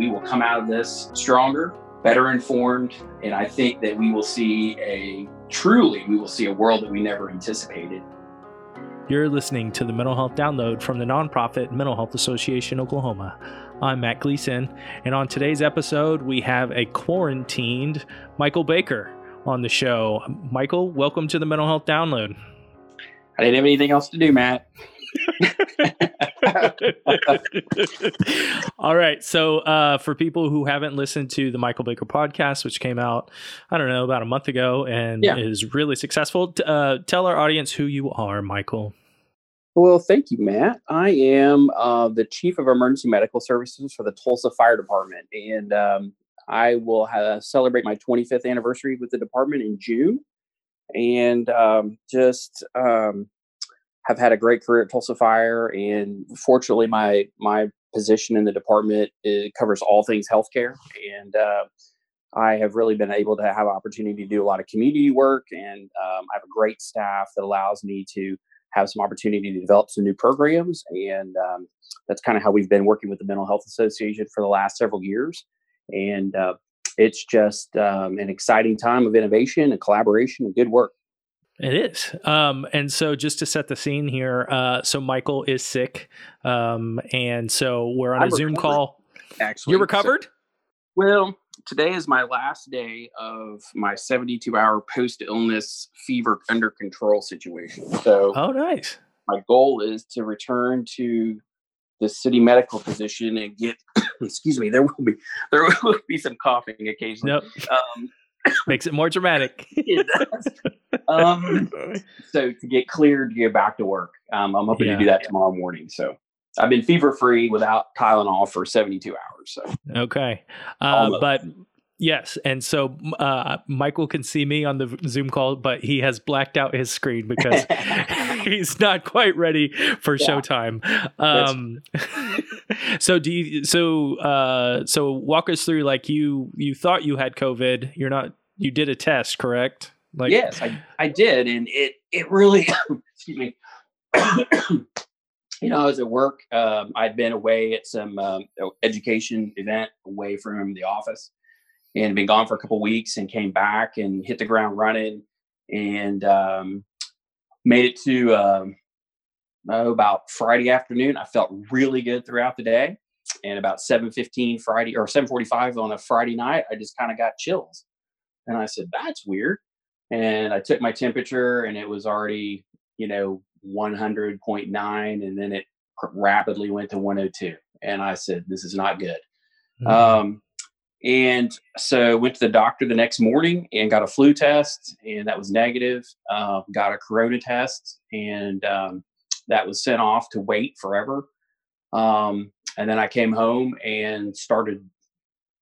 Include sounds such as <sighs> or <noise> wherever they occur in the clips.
we will come out of this stronger, better informed, and I think that we will see a truly, we will see a world that we never anticipated. You're listening to the Mental Health Download from the nonprofit Mental Health Association Oklahoma. I'm Matt Gleason, and on today's episode, we have a quarantined Michael Baker on the show. Michael, welcome to the Mental Health Download. I didn't have anything else to do, Matt. <laughs> <laughs> All right. So, uh, for people who haven't listened to the Michael Baker podcast, which came out, I don't know, about a month ago and yeah. is really successful, uh, tell our audience who you are, Michael. Well, thank you, Matt. I am uh, the chief of emergency medical services for the Tulsa Fire Department, and um, I will have, celebrate my 25th anniversary with the department in June. And um, just um, have had a great career at Tulsa Fire, and fortunately, my my position in the department covers all things healthcare, and uh, I have really been able to have opportunity to do a lot of community work, and um, I have a great staff that allows me to have some opportunity to develop some new programs, and um, that's kind of how we've been working with the Mental Health Association for the last several years, and uh, it's just um, an exciting time of innovation and collaboration and good work. It is. Um, and so just to set the scene here, uh, so Michael is sick. Um, and so we're on I'm a Zoom call. Actually, you're recovered? So, well, today is my last day of my 72 hour post illness fever under control situation. So, oh, nice. My goal is to return to the city medical position and get, <coughs> excuse me, there will be, there <laughs> will be some coughing occasionally. Yep. Um, Makes it more dramatic. <laughs> it does. Um, so to get cleared to get back to work, um, I'm hoping yeah. to do that tomorrow morning. So I've been fever free without Tylenol for 72 hours. So okay, uh, but Yes, and so uh, Michael can see me on the Zoom call, but he has blacked out his screen because <laughs> <laughs> he's not quite ready for yeah. showtime. Um, so do you? So uh, so walk us through. Like you, you thought you had COVID. You're not. You did a test, correct? Like yes, I I did, and it it really <coughs> excuse me. you know, I was at work. Um, I'd been away at some um, education event away from the office and been gone for a couple weeks and came back and hit the ground running and um, made it to um, oh, about Friday afternoon. I felt really good throughout the day. And about 7.15 Friday or 7.45 on a Friday night, I just kind of got chills. And I said, that's weird. And I took my temperature and it was already, you know, 100.9. And then it rapidly went to 102. And I said, this is not good. Mm-hmm. Um, and so went to the doctor the next morning and got a flu test, and that was negative. Uh, got a corona test, and um, that was sent off to wait forever. Um, and then I came home and started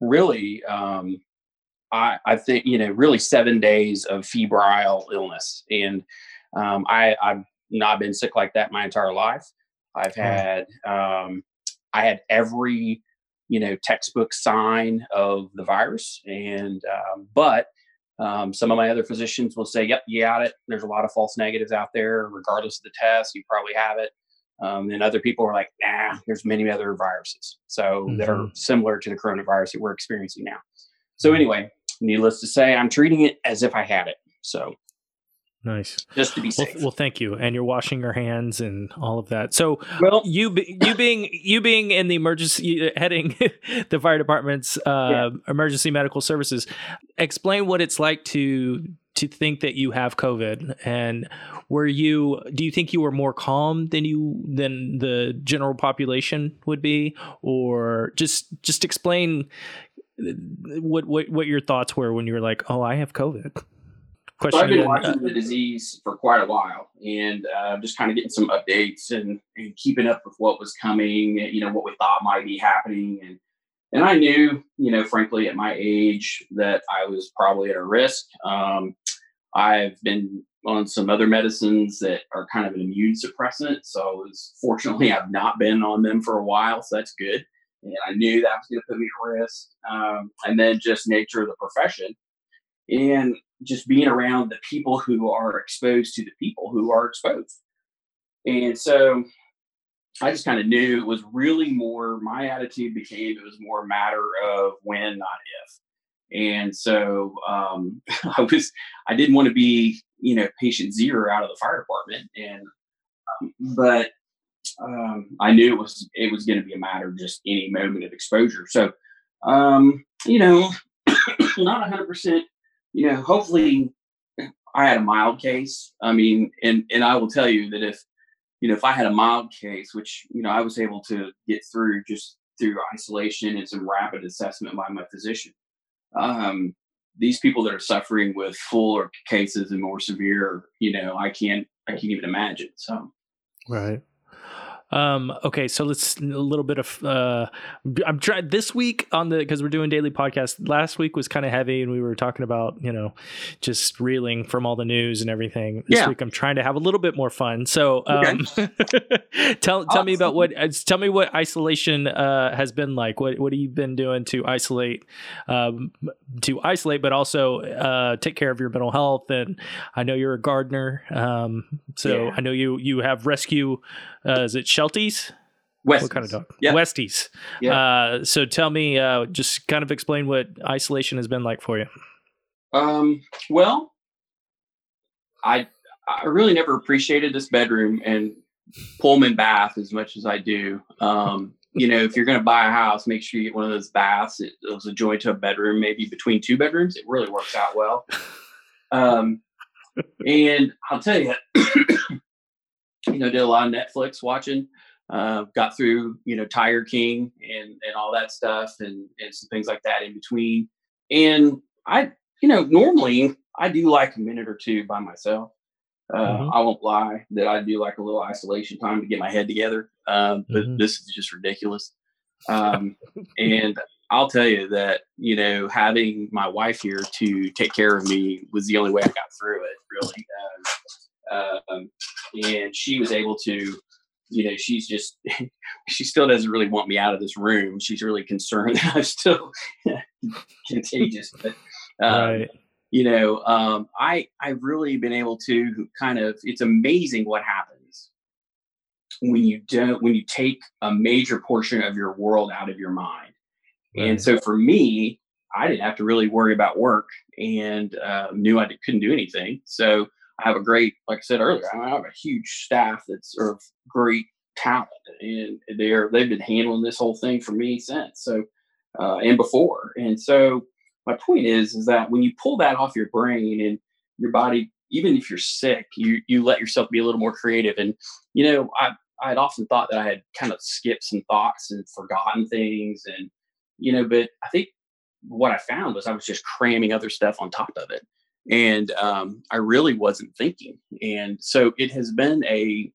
really, um, I, I, think, you know, really seven days of febrile illness. And um, I, I've not been sick like that my entire life. I've had, um, I had every you know textbook sign of the virus and um, but um, some of my other physicians will say yep you got it. There's a lot of false negatives out there regardless of the test you probably have it. Um, and other people are like nah there's many other viruses. So mm-hmm. that are similar to the coronavirus that we're experiencing now. So anyway needless to say i'm treating it as if i had it. So Nice. Just to be safe. Well, well, thank you. And you're washing your hands and all of that. So, well, you you being you being in the emergency heading <laughs> the fire department's uh, yeah. emergency medical services, explain what it's like to to think that you have COVID. And were you? Do you think you were more calm than you than the general population would be, or just just explain what what what your thoughts were when you were like, oh, I have COVID question. So I've been watching the disease for quite a while, and uh, just kind of getting some updates and, and, keeping up with what was coming. You know, what we thought might be happening, and and I knew, you know, frankly, at my age, that I was probably at a risk. Um, I've been on some other medicines that are kind of an immune suppressant, so I was fortunately I've not been on them for a while, so that's good. And I knew that was going to put me at risk. Um, and then just nature of the profession. And just being around the people who are exposed to the people who are exposed. And so I just kind of knew it was really more my attitude became it was more a matter of when, not if. And so um, <laughs> I was I didn't want to be you know patient zero out of the fire department, and um, but um, I knew it was it was going to be a matter of just any moment of exposure. So um, you know, <coughs> not hundred percent. You know, hopefully I had a mild case. I mean, and and I will tell you that if you know if I had a mild case, which you know I was able to get through just through isolation and some rapid assessment by my physician. Um, these people that are suffering with fuller cases and more severe, you know, I can't I can't even imagine. So right. Um, okay, so let's a little bit of uh, I'm trying this week on the because we're doing daily podcast. Last week was kind of heavy, and we were talking about you know just reeling from all the news and everything. This yeah. week I'm trying to have a little bit more fun. So um, okay. <laughs> tell tell me about what uh, tell me what isolation uh, has been like. What what have you been doing to isolate um, to isolate, but also uh, take care of your mental health? And I know you're a gardener, um, so yeah. I know you you have rescue. Uh, is it Shelties? Westies. What kind of dog? Yeah. Westies. Yeah. Uh, so tell me, uh, just kind of explain what isolation has been like for you. Um, well, I I really never appreciated this bedroom and Pullman bath as much as I do. Um, you know, if you're going to buy a house, make sure you get one of those baths. It, it was a joint to a bedroom, maybe between two bedrooms. It really works out well. <laughs> Um, and I'll tell you, you know, did a lot of Netflix watching. Uh, got through, you know, Tiger King and and all that stuff, and and some things like that in between. And I, you know, normally I do like a minute or two by myself. Uh, mm-hmm. I won't lie that I do like a little isolation time to get my head together. Um, but mm-hmm. this is just ridiculous. Um, and I'll tell you that you know having my wife here to take care of me was the only way I got through it. Really, um, and she was able to you know she's just <laughs> she still doesn't really want me out of this room she's really concerned <laughs> that i'm still <laughs> contagious but um, right. you know um, i i've really been able to kind of it's amazing what happens when you don't when you take a major portion of your world out of your mind right. and so for me i didn't have to really worry about work and uh, knew i couldn't do anything so I have a great, like I said earlier, I have a huge staff that's of great talent, and they're they've been handling this whole thing for me since. So, uh, and before, and so my point is, is that when you pull that off your brain and your body, even if you're sick, you you let yourself be a little more creative. And you know, I I had often thought that I had kind of skipped some thoughts and forgotten things, and you know, but I think what I found was I was just cramming other stuff on top of it and um, I really wasn't thinking. And so it has been a,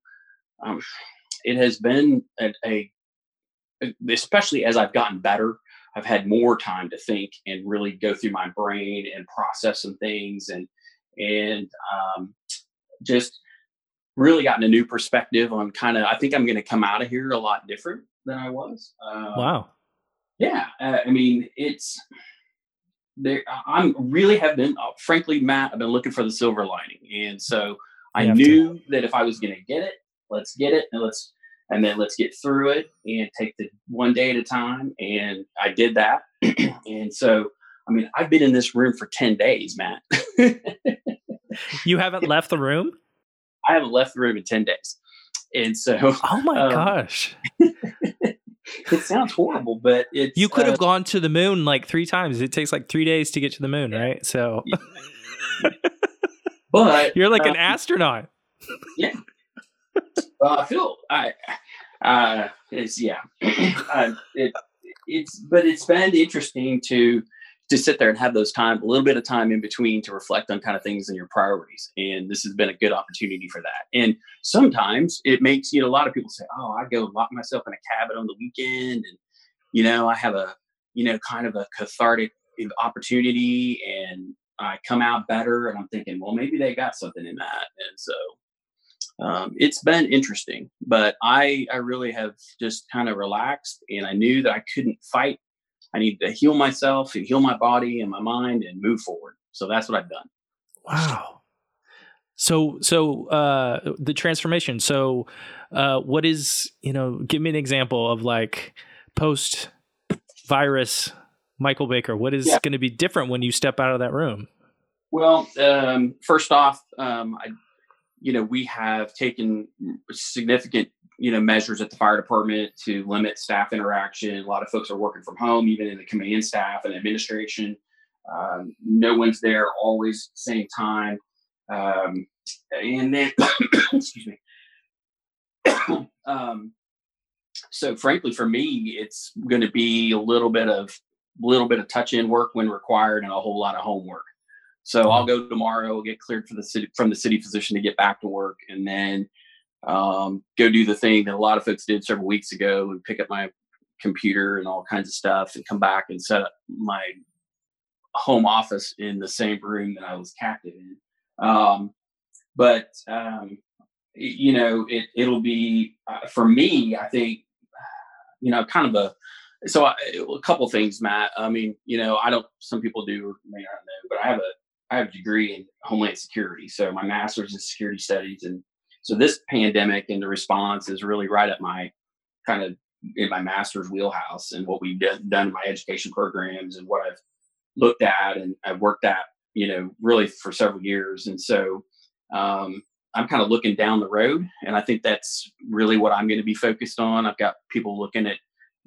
um, it has been a, a, especially as I've gotten better, I've had more time to think and really go through my brain and process some things and and um, just really gotten a new perspective on kind of. I think I'm going to come out of here a lot different than I was. Uh, wow. Yeah, uh, I mean it's there i'm really have been uh, frankly matt i've been looking for the silver lining. And so i knew to. that if i was going to get it let's get it and let's and then let's get through it and take the one day at a time. And i did that. <clears throat> And so i mean i've been in this room for 10 days matt. <laughs> You haven't left the room? I haven't left the room in 10 days. And so oh my um, gosh <laughs> it sounds horrible, but it's. You could have uh, gone to the moon like three times. It takes like three days to get to the moon, right? So. <laughs> but you're like uh, an astronaut. Yeah. Well, I feel I. Uh, it's yeah. <clears throat> uh, it, it's but it's been interesting to to sit there and have those time, a little bit of time in between to reflect on kind of things and your priorities. And this has been a good opportunity for that. And sometimes it makes, you know, a lot of people say, oh, I go lock myself in a cabin on the weekend and, you know, I have a, you know, kind of a cathartic opportunity and I come out better. And I'm thinking, well, maybe they got something in that. And so um, it's been interesting, but I, I really have just kind of relaxed and I knew that I couldn't fight I need to heal myself and heal my body and my mind and move forward. So that's what I've done. Wow. So, so uh, the transformation. So, uh, what is you know? Give me an example of like post virus Michael Baker. What is yeah. going to be different when you step out of that room? Well, um, first off, um, I, you know, we have taken significant you know measures at the fire department to limit staff interaction. A lot of folks are working from home, even in the command staff and administration. Um, no one's there always same time. Um, and then, <coughs> excuse me. <coughs> um, so frankly, for me, it's going to be a little bit of little bit of touch in work when required and a whole lot of homework. So I'll go tomorrow, get cleared for the city from the city physician to get back to work, and then um, go do the thing that a lot of folks did several weeks ago and pick up my computer and all kinds of stuff and come back and set up my home office in the same room that I was captive in. Um, but um, you know, it it'll be uh, for me. I think you know, kind of a so I, a couple things, Matt. I mean, you know, I don't. Some people do may not know, but I have a I have a degree in Homeland Security. So my master's in security studies, and so this pandemic and the response is really right at my kind of in my master's wheelhouse and what we've done in my education programs and what I've looked at and I've worked at, you know, really for several years. And so um, I'm kind of looking down the road, and I think that's really what I'm going to be focused on. I've got people looking at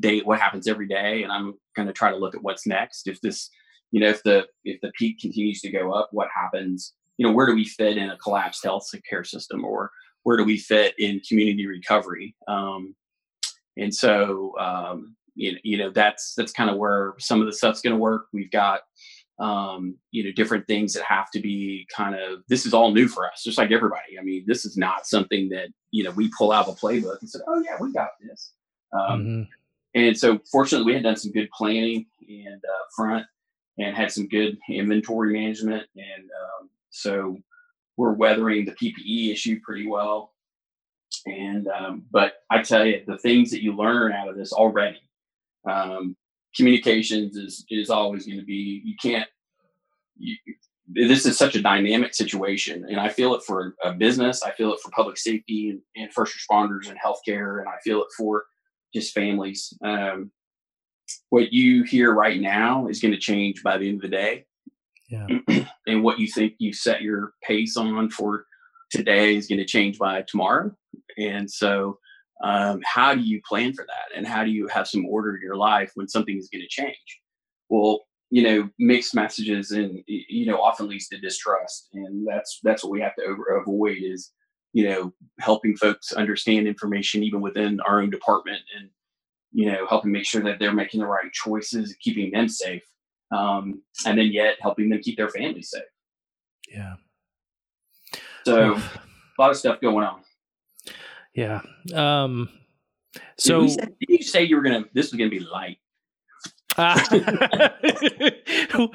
day what happens every day, and I'm going to try to look at what's next. If this, you know, if the if the peak continues to go up, what happens? You know, where do we fit in a collapsed health care system, or where do we fit in community recovery? Um, and so, um, you, you know, that's that's kind of where some of the stuff's going to work. We've got um, you know, different things that have to be kind of this is all new for us, just like everybody. I mean, this is not something that you know we pull out of a playbook and said, "Oh yeah, we got this." Um, mm-hmm. And so, fortunately, we had done some good planning and uh, front, and had some good inventory management, and um, so we're weathering the PPE issue pretty well. And um, but I tell you, the things that you learn out of this already, um, communications is is always going to be you can't you, this is such a dynamic situation and i feel it for a business i feel it for public safety and, and first responders and healthcare and i feel it for just families um, what you hear right now is going to change by the end of the day yeah. <clears throat> and what you think you set your pace on for today is going to change by tomorrow. And so um, how do you plan for that? And how do you have some order in your life when something is going to change? Well you know mixed messages and you know often leads to distrust. And that's that's what we have to over, avoid is you know helping folks understand information even within our own department and you know helping make sure that they're making the right choices keeping them safe um, and then yet helping them keep their families safe yeah so a lot of stuff going on yeah. Um, so did, say, did you say you were gonna? This was gonna be light. Uh,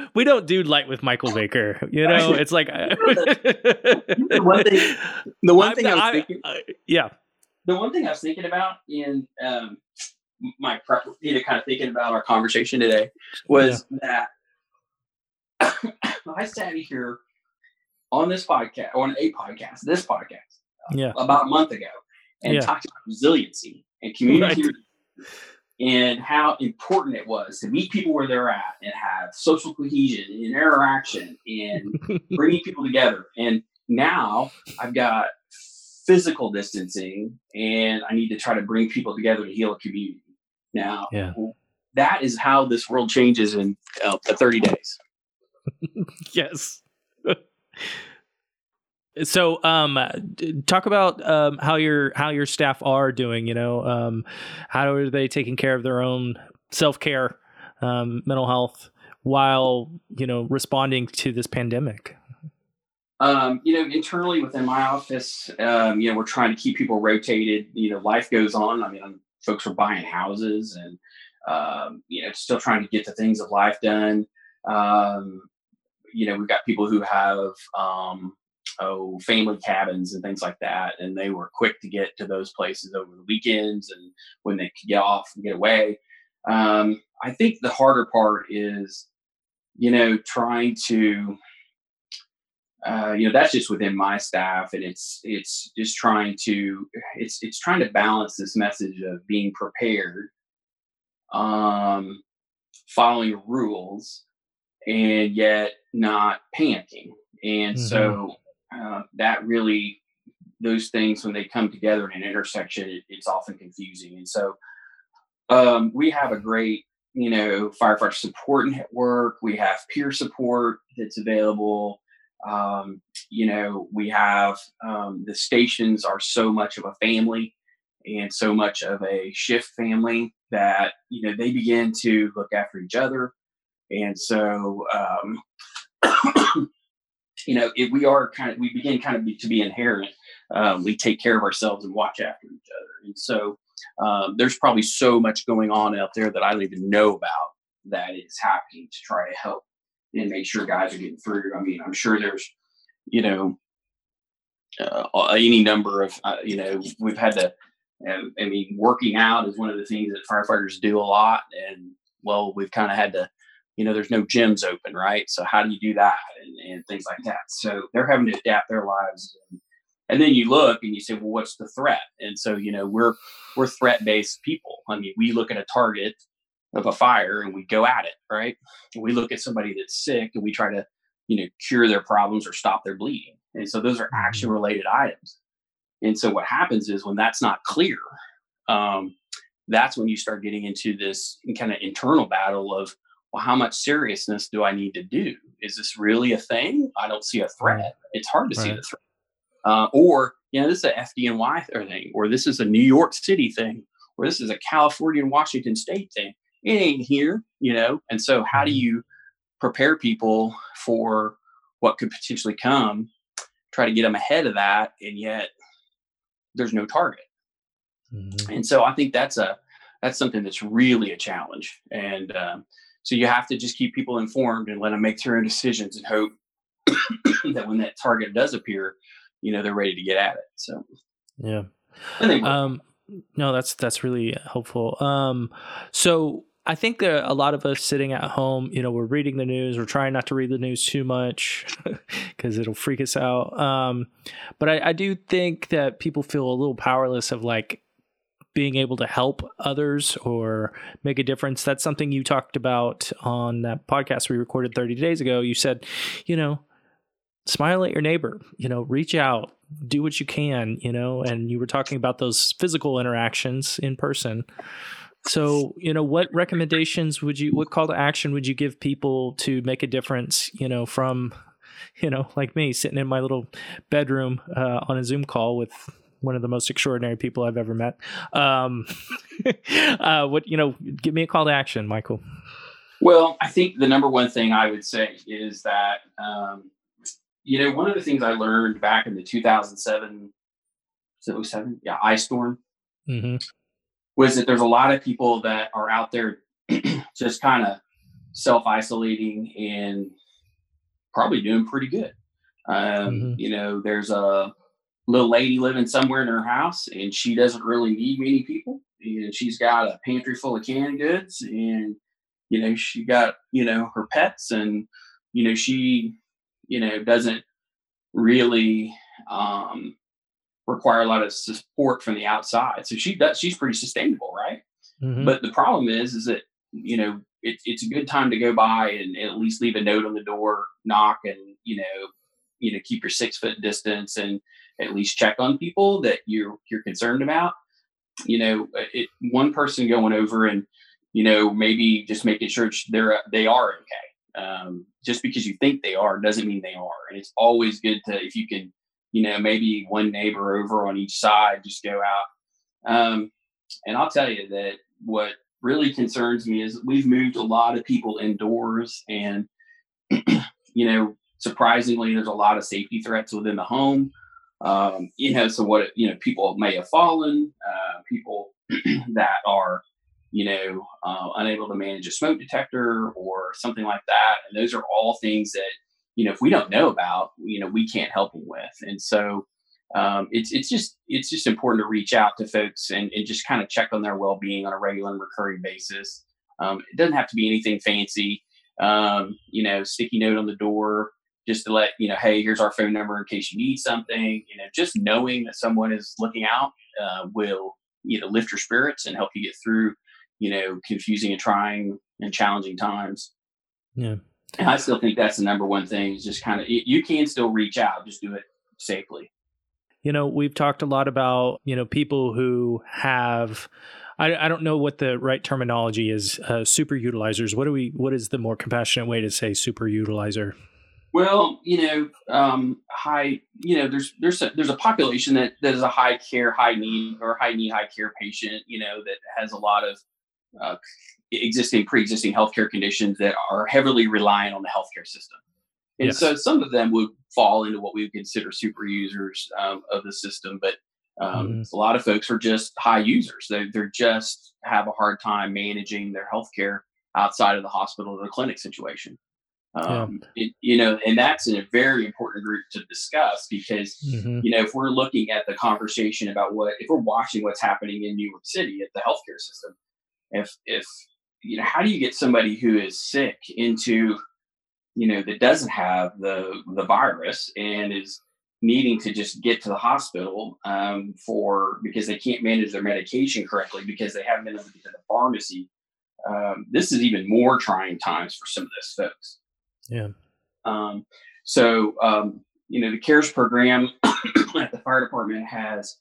<laughs> we don't do light with Michael Baker. You know, <laughs> it's like <laughs> the one thing. The one thing I, was thinking, I, yeah. The one thing I was thinking about in um, my prep, you know, kind of thinking about our conversation today was yeah. that <coughs> I sat here on this podcast, on a podcast, this podcast, yeah. about a month ago, and yeah. talked about resiliency and community right. and how important it was to meet people where they're at and have social cohesion and interaction and <laughs> bringing people together. And now I've got physical distancing and I need to try to bring people together to heal a community. Now, yeah. that is how this world changes in uh, 30 days. <laughs> yes. <laughs> So, um, talk about um, how your how your staff are doing. You know, um, how are they taking care of their own self care, um, mental health, while you know responding to this pandemic. Um, you know, internally within my office, um, you know, we're trying to keep people rotated. You know, life goes on. I mean, folks were buying houses and um, you know, still trying to get the things of life done. Um, you know, we've got people who have um, oh family cabins and things like that and they were quick to get to those places over the weekends and when they could get off and get away um, i think the harder part is you know trying to uh, you know that's just within my staff and it's it's just trying to it's it's trying to balance this message of being prepared um following rules and yet not panicking. And mm-hmm. so uh, that really those things when they come together in an intersection it, it's often confusing. And so um, we have a great you know firefighter support network. We have peer support that's available um, you know, we have um, the stations are so much of a family and so much of a shift family that you know they begin to look after each other, and so um, <coughs> you know if we are kind of we begin kind of be, to be inherent. Um, we take care of ourselves and watch after each other, and so um, there's probably so much going on out there that I don't even know about that is happening to try to help and make sure guys are getting through. I mean, I'm sure there's, you know, uh, any number of, uh, you know, we've had to, uh, I mean, working out is one of the things that firefighters do a lot. And well, we've kind of had to, you know, there's no gyms open, right? So how do you do that and, and things like that? So they're having to adapt their lives. And, and then you look and you say, well, what's the threat? And so, you know, we're, we're threat based people. I mean, we look at a target of a fire and we go at it, right? We look at somebody that's sick and we try to, you know, cure their problems or stop their bleeding. And so those are mm-hmm. action related items. And so what happens is when that's not clear, um, that's when you start getting into this kind of internal battle of, well, how much seriousness do I need to do? Is this really a thing? I don't see a threat. It's hard to right. see the threat. Uh, or, you know, this is a FDNY thing, or this is a New York City thing, or this is a California and Washington State thing it ain't here, you know? And so how do mm-hmm. you prepare people for what could potentially come, try to get them ahead of that, and yet there's no target. Mm-hmm. And so I think that's a that's something that's really a challenge. And um, so you have to just keep people informed and let them make their own decisions and hope <coughs> that when that target does appear, you know, they're ready to get at it. So yeah. Um, no, that's that's really helpful. Um, so I think that a lot of us sitting at home, you know, we're reading the news. We're trying not to read the news too much <laughs> because it'll freak us out. Um, but I, I do think that people feel a little powerless of like being able to help others or make a difference. That's something you talked about on that podcast we recorded 30 days ago. You said, you know, smile at your neighbor, you know, reach out, do what you can, you know, and you were talking about those physical interactions in person. So, you know, what recommendations would you, what call to action would you give people to make a difference, you know, from, you know, like me sitting in my little bedroom uh, on a Zoom call with one of the most extraordinary people I've ever met. Um, <laughs> uh, what, you know, give me a call to action, Michael. Well, I think the number one thing I would say is that, um, you know, one of the things I learned back in the 2007, 07, yeah, ice storm. Mm-hmm was that there's a lot of people that are out there <clears throat> just kind of self isolating and probably doing pretty good. Um, mm-hmm. You know, there's a little lady living somewhere in her house and she doesn't really need many people. And she's got a pantry full of canned goods and, you know, she got, you know, her pets and, you know, she, you know, doesn't really um, require a lot of support from the outside. So she does, she's pretty sustainable, right? Mm-hmm. But the problem is, is that, you know, it, it's a good time to go by and at least leave a note on the door, knock and, you know, you know, keep your six foot distance and at least check on people that you're, you're concerned about. You know, it, one person going over and, you know, maybe just making sure they're, they are okay. Um, just because you think they are doesn't mean they are. And it's always good to, if you can, you know, maybe one neighbor over on each side, just go out. Um, and I'll tell you that what really concerns me is we've moved a lot of people indoors and, <clears throat> you know, surprisingly, there's a lot of safety threats within the home. Um, you know, so what, you know, people may have fallen, uh, people <clears throat> that are, you know, uh, unable to manage a smoke detector or something like that. And those are all things that you know if we don't know about you know we can't help them with and so um, it's it's just it's just important to reach out to folks and, and just kind of check on their well-being on a regular and recurring basis um, it doesn't have to be anything fancy um, you know sticky note on the door just to let you know, hey, here's our phone number in case you need something. You know, just knowing that someone is looking out uh, will you know lift your spirits and help you get through you know confusing and trying and challenging times. Yeah, and I still think that's the number one thing is just kind of you can still reach out, just do it safely. You know, we've talked a lot about you know people who have I, I don't know what the right terminology is. Uh, super utilizers. What do we? What is the more compassionate way to say super utilizer? Well, you know, um, high. You know, there's there's a, there's a population that that is a high care, high need, or high need, high care patient. You know, that has a lot of uh, existing pre-existing healthcare conditions that are heavily reliant on the healthcare system. And yes. so some of them would fall into what we would consider super users um, of the system, but um, mm-hmm. A lot of folks are just high users. They they just have a hard time managing their healthcare outside of the hospital or the clinic situation. Um, yeah. it, you know, and that's a very important group to discuss because mm-hmm. you know if we're looking at the conversation about what if we're watching what's happening in New York City at the healthcare system, if if you know how do you get somebody who is sick into you know that doesn't have the the virus and is needing to just get to the hospital um, for because they can't manage their medication correctly because they haven't been able to get to the pharmacy. Um, this is even more trying times for some of those folks. Yeah. Um, so um, you know the CARES program <coughs> at the fire department has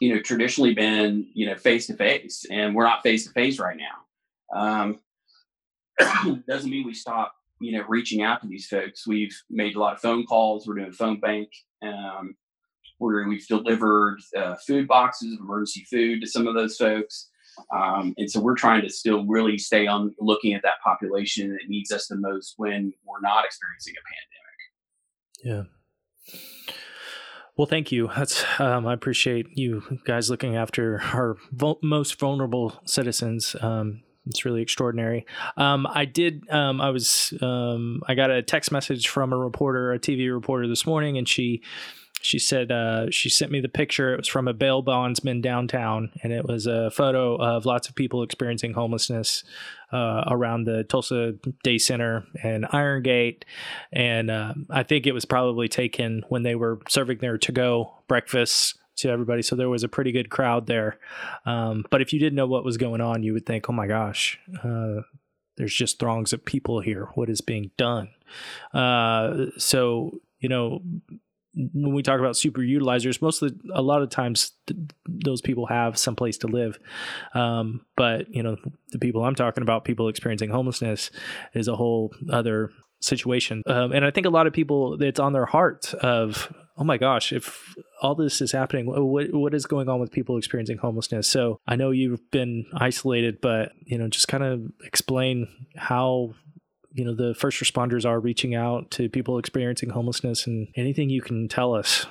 you know traditionally been you know face to face, and we're not face to face right now. Um, <clears throat> doesn't mean we stop you know, reaching out to these folks. We've made a lot of phone calls. We're doing phone bank. Um, where we've delivered uh, food boxes of emergency food to some of those folks. Um, and so we're trying to still really stay on looking at that population that needs us the most when we're not experiencing a pandemic. Yeah. Well, thank you. Um, I appreciate you guys looking after our vo- most vulnerable citizens. Um, it's really extraordinary. Um, I did. Um, I was. Um, I got a text message from a reporter, a TV reporter, this morning, and she she said uh, she sent me the picture. It was from a bail bondsman downtown, and it was a photo of lots of people experiencing homelessness uh, around the Tulsa Day Center and Iron Gate. And uh, I think it was probably taken when they were serving their to-go breakfasts to everybody. So there was a pretty good crowd there. Um, but if you didn't know what was going on, you would think, oh my gosh, uh, there's just throngs of people here. What is being done? Uh, so, you know, when we talk about super utilizers, most of the, a lot of times th- those people have some place to live. Um, but you know, the people I'm talking about, people experiencing homelessness, is a whole other situation. Um, and I think a lot of people, it's on their heart of oh my gosh, if all this is happening, what what is going on with people experiencing homelessness? So I know you've been isolated, but you know, just kind of explain how you know the first responders are reaching out to people experiencing homelessness and anything you can tell us.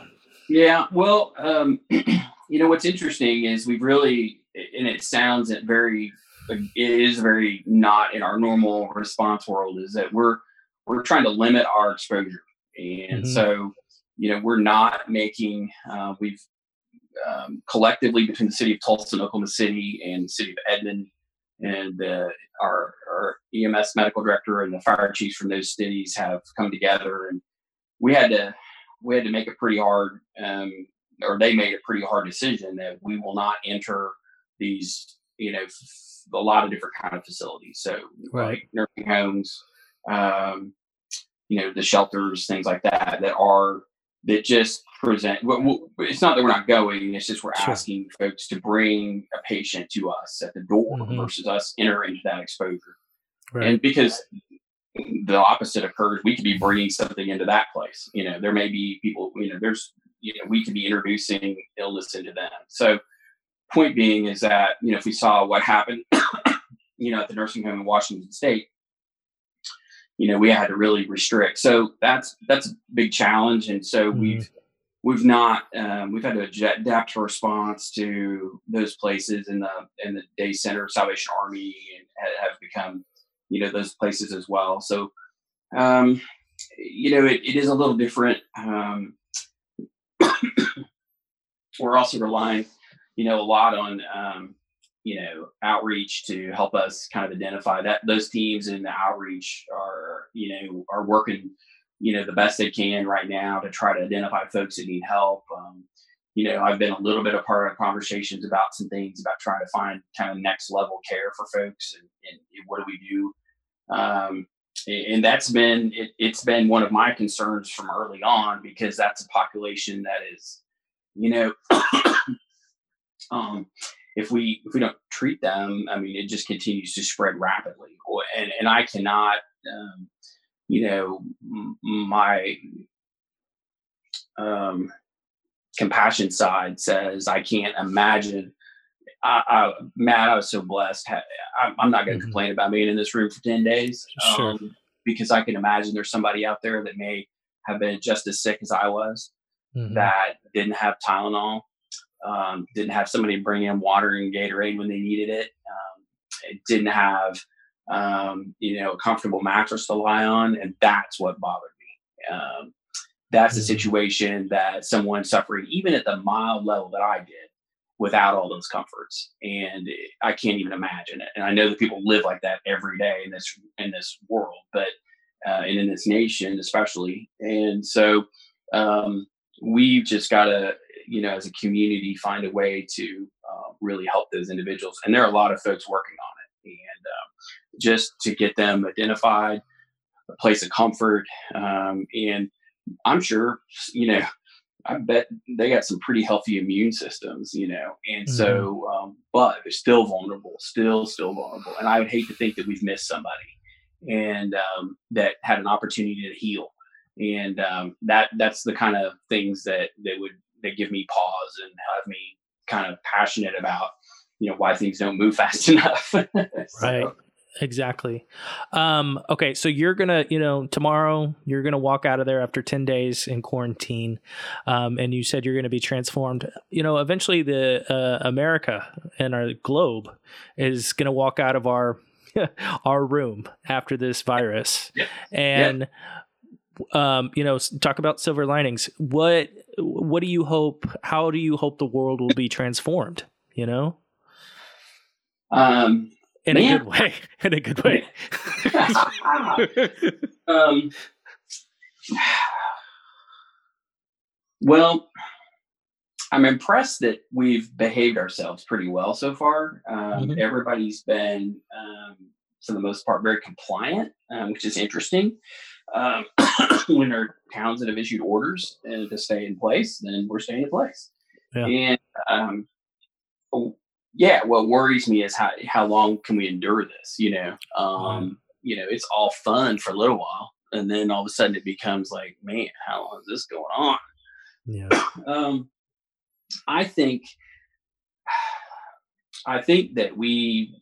Yeah, well, um, <clears throat> you know what's interesting is we've really, and it sounds very, it is very not in our normal response world. Is that we're we're trying to limit our exposure, and mm-hmm. so you know, we're not making, uh, we've um, collectively between the city of Tulsa and Oklahoma City and the city of Edmond and uh, our, our, EMS medical director and the fire chiefs from those cities have come together and we had to we had to make a pretty hard um, or they made a pretty hard decision that we will not enter these you know a lot of different kind of facilities so right. like nursing homes um, you know the shelters things like that that are that just present. Well, it's not that we're not going; it's just we're sure. asking folks to bring a patient to us at the door mm-hmm. versus us entering that exposure. Right. And because the opposite occurs, we could be bringing something into that place. You know, there may be people. You know, there's you know we could be introducing illness into them. So, point being is that you know if we saw what happened, <coughs> you know, at the nursing home in Washington State you know we had to really restrict. So that's that's a big challenge. And so mm-hmm. we've we've not um, we've had to adapt to response to those places in the in the day center salvation army and have become you know those places as well. So um, you know it, it is a little different. Um, <coughs> we're also relying you know a lot on um, you know outreach to help us kind of identify that those teams in the outreach are you know are working you know, the best they can right now to try to identify folks that need help. Um, you know, I've been a little bit a part of conversations about some things about trying to find kind of next level care for folks and, and what do we do. Um, and that's been it, it's been one of my concerns from early on because that's a population that is, you know, <coughs> um, if we if we don't treat them, I mean, it just continues to spread rapidly, and and I cannot, um, you know, my um, compassion side says I can't imagine. I, I, Matt, I was so blessed. I, am not going to mm-hmm. complain about being in this room for 10 days sure. um, because I can imagine there's somebody out there that may have been just as sick as I was mm-hmm. that didn't have Tylenol, um, didn't have somebody bring in water and Gatorade when they needed it, um, it didn't have, um, you know, a comfortable mattress to lie on. And that's what bothered me. Um, that's a mm-hmm. situation that someone suffering even at the mild level that I did without all those comforts and I can't even imagine it and I know that people live like that every day in this in this world but uh, and in this nation especially and so um, we've just got to you know as a community find a way to uh, really help those individuals and there are a lot of folks working on it and um, just to get them identified a place of comfort um, and I'm sure, you know, I bet they got some pretty healthy immune systems, you know, and mm-hmm. so, um, but they're still vulnerable, still, still vulnerable. And I would hate to think that we've missed somebody and um, that had an opportunity to heal. And um, that that's the kind of things that that would that give me pause and have me kind of passionate about, you know, why things don't move <laughs> fast enough. <laughs> so, right exactly. Um, okay, so you're gonna, you know, tomorrow you're gonna walk out of there after ten days in quarantine, um, and you said you're gonna be transformed. You know, eventually the uh, America and our globe is gonna walk out of our <laughs> our room after this virus, yeah. and. Yeah. Um, you know, talk about silver linings. What what do you hope? How do you hope the world will be transformed? You know. Um, in Man. a good way. <laughs> In a good way. <laughs> um, well, I'm impressed that we've behaved ourselves pretty well so far. Um, mm-hmm. Everybody's been, um, for the most part, very compliant, um, which is interesting. Um, <coughs> when our towns that have issued orders uh, to stay in place, then we're staying in place. Yeah. And um, yeah, what worries me is how how long can we endure this? You know, um, you know, it's all fun for a little while, and then all of a sudden it becomes like, man, how long is this going on? Yeah. <coughs> Um, I think, <sighs> I think that we,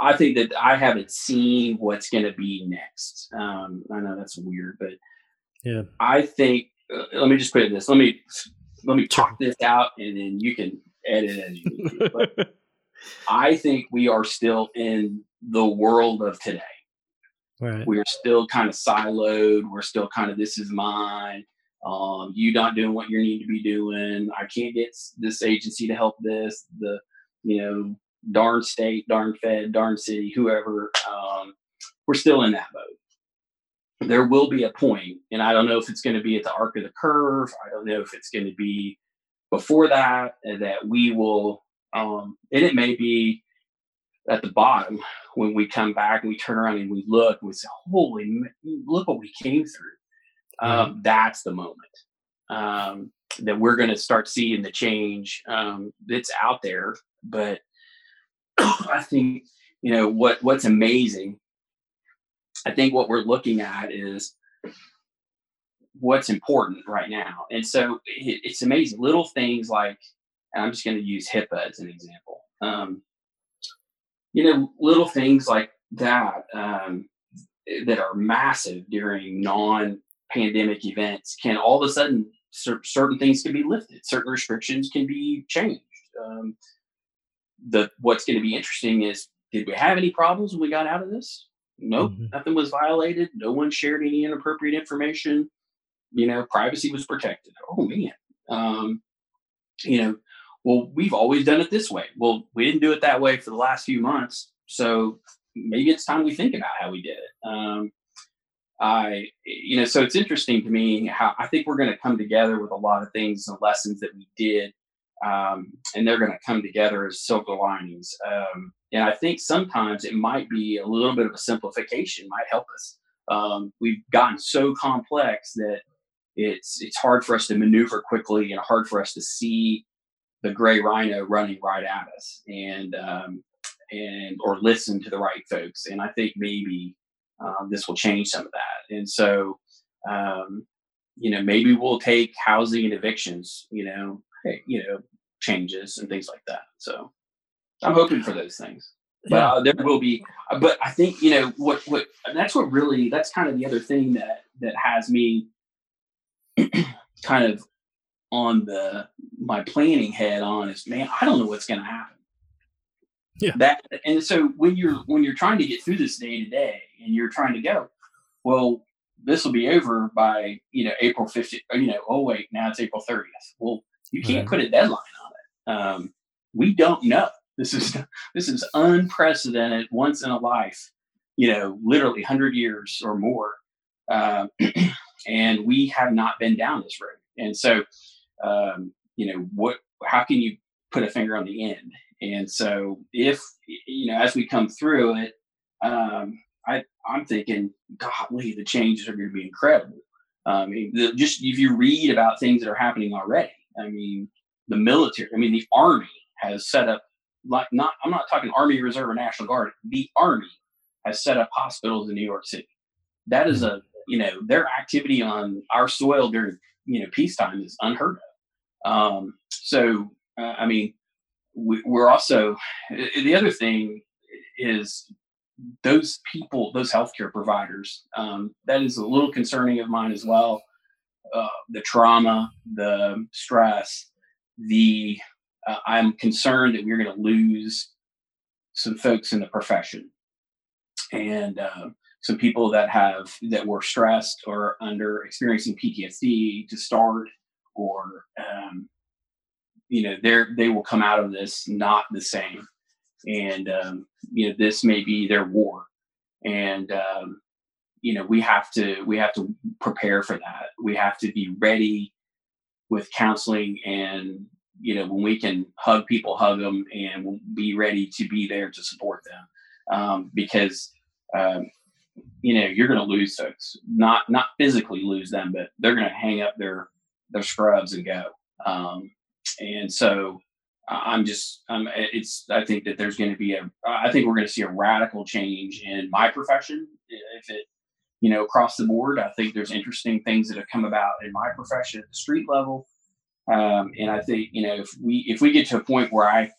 I think that I haven't seen what's going to be next. Um, I know that's weird, but yeah, I think. Uh, let me just put it this. Let me let me talk this out, and then you can edit as you need. But <laughs> I think we are still in the world of today. Right. We're still kind of siloed. We're still kind of this is mine. Um, you not doing what you need to be doing. I can't get this agency to help this. The you know darn state, darn fed, darn city, whoever. Um, we're still in that mode. There will be a point, and I don't know if it's going to be at the arc of the curve. I don't know if it's going to be before that that we will um, and it may be at the bottom when we come back and we turn around and we look and we say holy look what we came through um, that's the moment um, that we're going to start seeing the change um, that's out there but <coughs> i think you know what what's amazing i think what we're looking at is what's important right now. And so it, it's amazing. Little things like, I'm just going to use HIPAA as an example. Um, you know, little things like that um, that are massive during non-pandemic events can all of a sudden certain things can be lifted, certain restrictions can be changed. Um, the what's going to be interesting is did we have any problems when we got out of this? Nope, mm-hmm. nothing was violated. No one shared any inappropriate information you know, privacy was protected. Oh man. Um, you know, well, we've always done it this way. Well, we didn't do it that way for the last few months. So maybe it's time we think about how we did it. Um, I, you know, so it's interesting to me how I think we're going to come together with a lot of things and lessons that we did, um, and they're going to come together as silver linings. Um, and I think sometimes it might be a little bit of a simplification might help us. Um, we've gotten so complex that it's it's hard for us to maneuver quickly and hard for us to see the gray rhino running right at us and um, and or listen to the right folks. And I think maybe um, this will change some of that. And so, um, you know, maybe we'll take housing and evictions, you know, you know, changes and things like that. So I'm hoping for those things. But uh, there will be, uh, but I think you know what what that's what really that's kind of the other thing that that has me kind of on the my planning head on is man I don't know what's going to happen yeah. That and so when you're when you're trying to get through this day to day and you're trying to go, well, this will be over by you know April 15th. You know, oh wait, now it's April 30th. Well, you can't right. put a deadline on it. Um, we don't know. This is <laughs> this is unprecedented, once in a life. You know, literally hundred years or more, uh, <clears throat> and we have not been down this road. And so, um, you know, what? How can you put a finger on the end? And so, if you know, as we come through it, um, I I'm thinking, golly, the changes are going to be incredible. Um, the, just if you read about things that are happening already, I mean, the military, I mean, the army has set up like not. I'm not talking Army Reserve or National Guard. The army has set up hospitals in New York City. That is a you know their activity on our soil during you know peacetime is unheard of. Um, so uh, I mean, we, we're also the other thing is those people, those healthcare providers. Um, that is a little concerning of mine as well. Uh, the trauma, the stress, the uh, I'm concerned that we're going to lose some folks in the profession. And uh, some people that have that were stressed or under experiencing PTSD to start or um, you know they're they will come out of this not the same. And um, you know this may be their war. And um, you know we have to we have to prepare for that we have to be ready with counseling and you know when we can hug people hug them and be ready to be there to support them um, because um, you know you're going to lose folks not not physically lose them but they're going to hang up their their scrubs and go um, and so I'm just, um, it's, I think that there's going to be a, I think we're going to see a radical change in my profession. If it, you know, across the board, I think there's interesting things that have come about in my profession at the street level. Um, and I think, you know, if we, if we get to a point where I,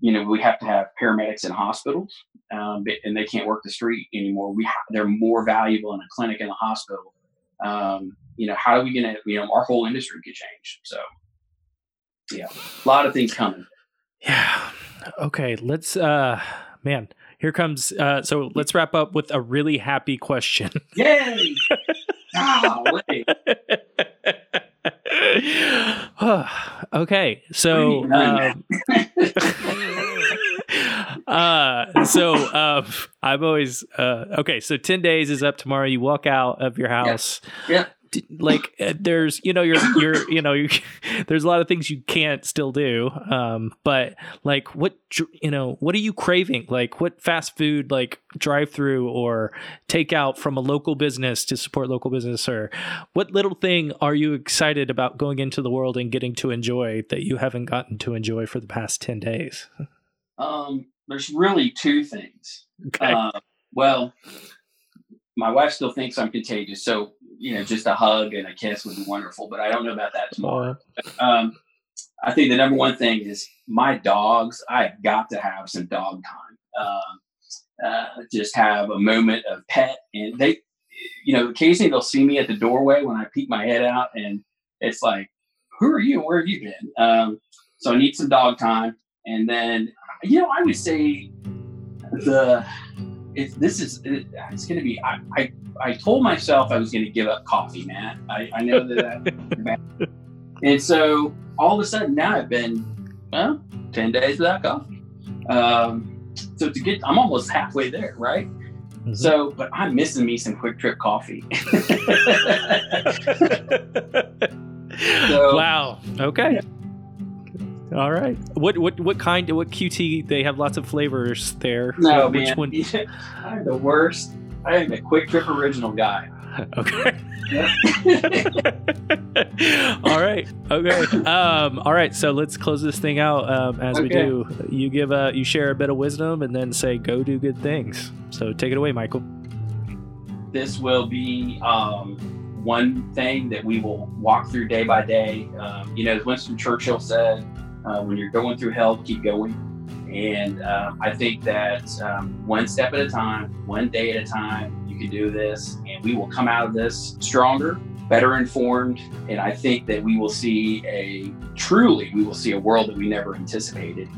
you know, we have to have paramedics in hospitals, um, and they can't work the street anymore. We ha- they're more valuable in a clinic in the hospital. Um, you know, how are we going to, you know, our whole industry could change. So, yeah, a lot of things coming. Yeah. Okay. Let's. uh Man, here comes. uh So let's wrap up with a really happy question. <laughs> Yay! Golly. <sighs> okay, so um, <laughs> uh, so uh, I've always uh, okay. So ten days is up tomorrow. You walk out of your house. Yeah. yeah like uh, there's you know you're you're <coughs> you know you're, <laughs> there's a lot of things you can't still do um but like what you know what are you craving? Like what fast food like drive through or take out from a local business to support local business or what little thing are you excited about going into the world and getting to enjoy that you haven't gotten to enjoy for the past 10 days? Um there's really two things. Okay. Uh, well my wife still thinks i'm contagious so you know, just a hug and a kiss would be wonderful, but I don't know about that tomorrow. Um, I think the number one thing is my dogs. I've got to have some dog time. Um, uh, just have a moment of pet, and they, you know, occasionally they'll see me at the doorway when I peek my head out, and it's like, "Who are you? Where have you been?" Um, so I need some dog time, and then, you know, I would say the if this is it, it's going to be I, I I told myself I was going to give up coffee, man. I, I know that. <laughs> <laughs> and so all of a sudden now I've been well ten days without coffee. Um, so to get I'm almost halfway there, right? Mm-hmm. So, but I'm missing me some QuikTrip coffee. <laughs> so, wow. Okay. All right. What what what kind? What QT? They have lots of flavors there. No, Which man. One? <laughs> I'm the worst. I am a QuikTrip original guy. <laughs> Okay. <laughs> all right. Okay. Um, all right. So let's close this thing out. Um, as okay. we do, you give a you share a bit of wisdom and then say go do good things. So take it away, Michael. This will be um, one thing that we will walk through day by day. Um, you know, as Winston Churchill said, uh, when you're going through hell, keep going. And uh, I think that um, one step at a time, one day at a time, you can do this, and we will come out of this stronger, better informed. And I think that we will see a truly, we will see a world that we never anticipated,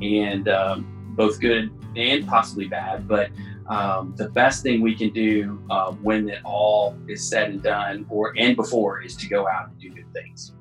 and um, both good and possibly bad. But um, the best thing we can do uh, when it all is said and done, or and before, is to go out and do good things.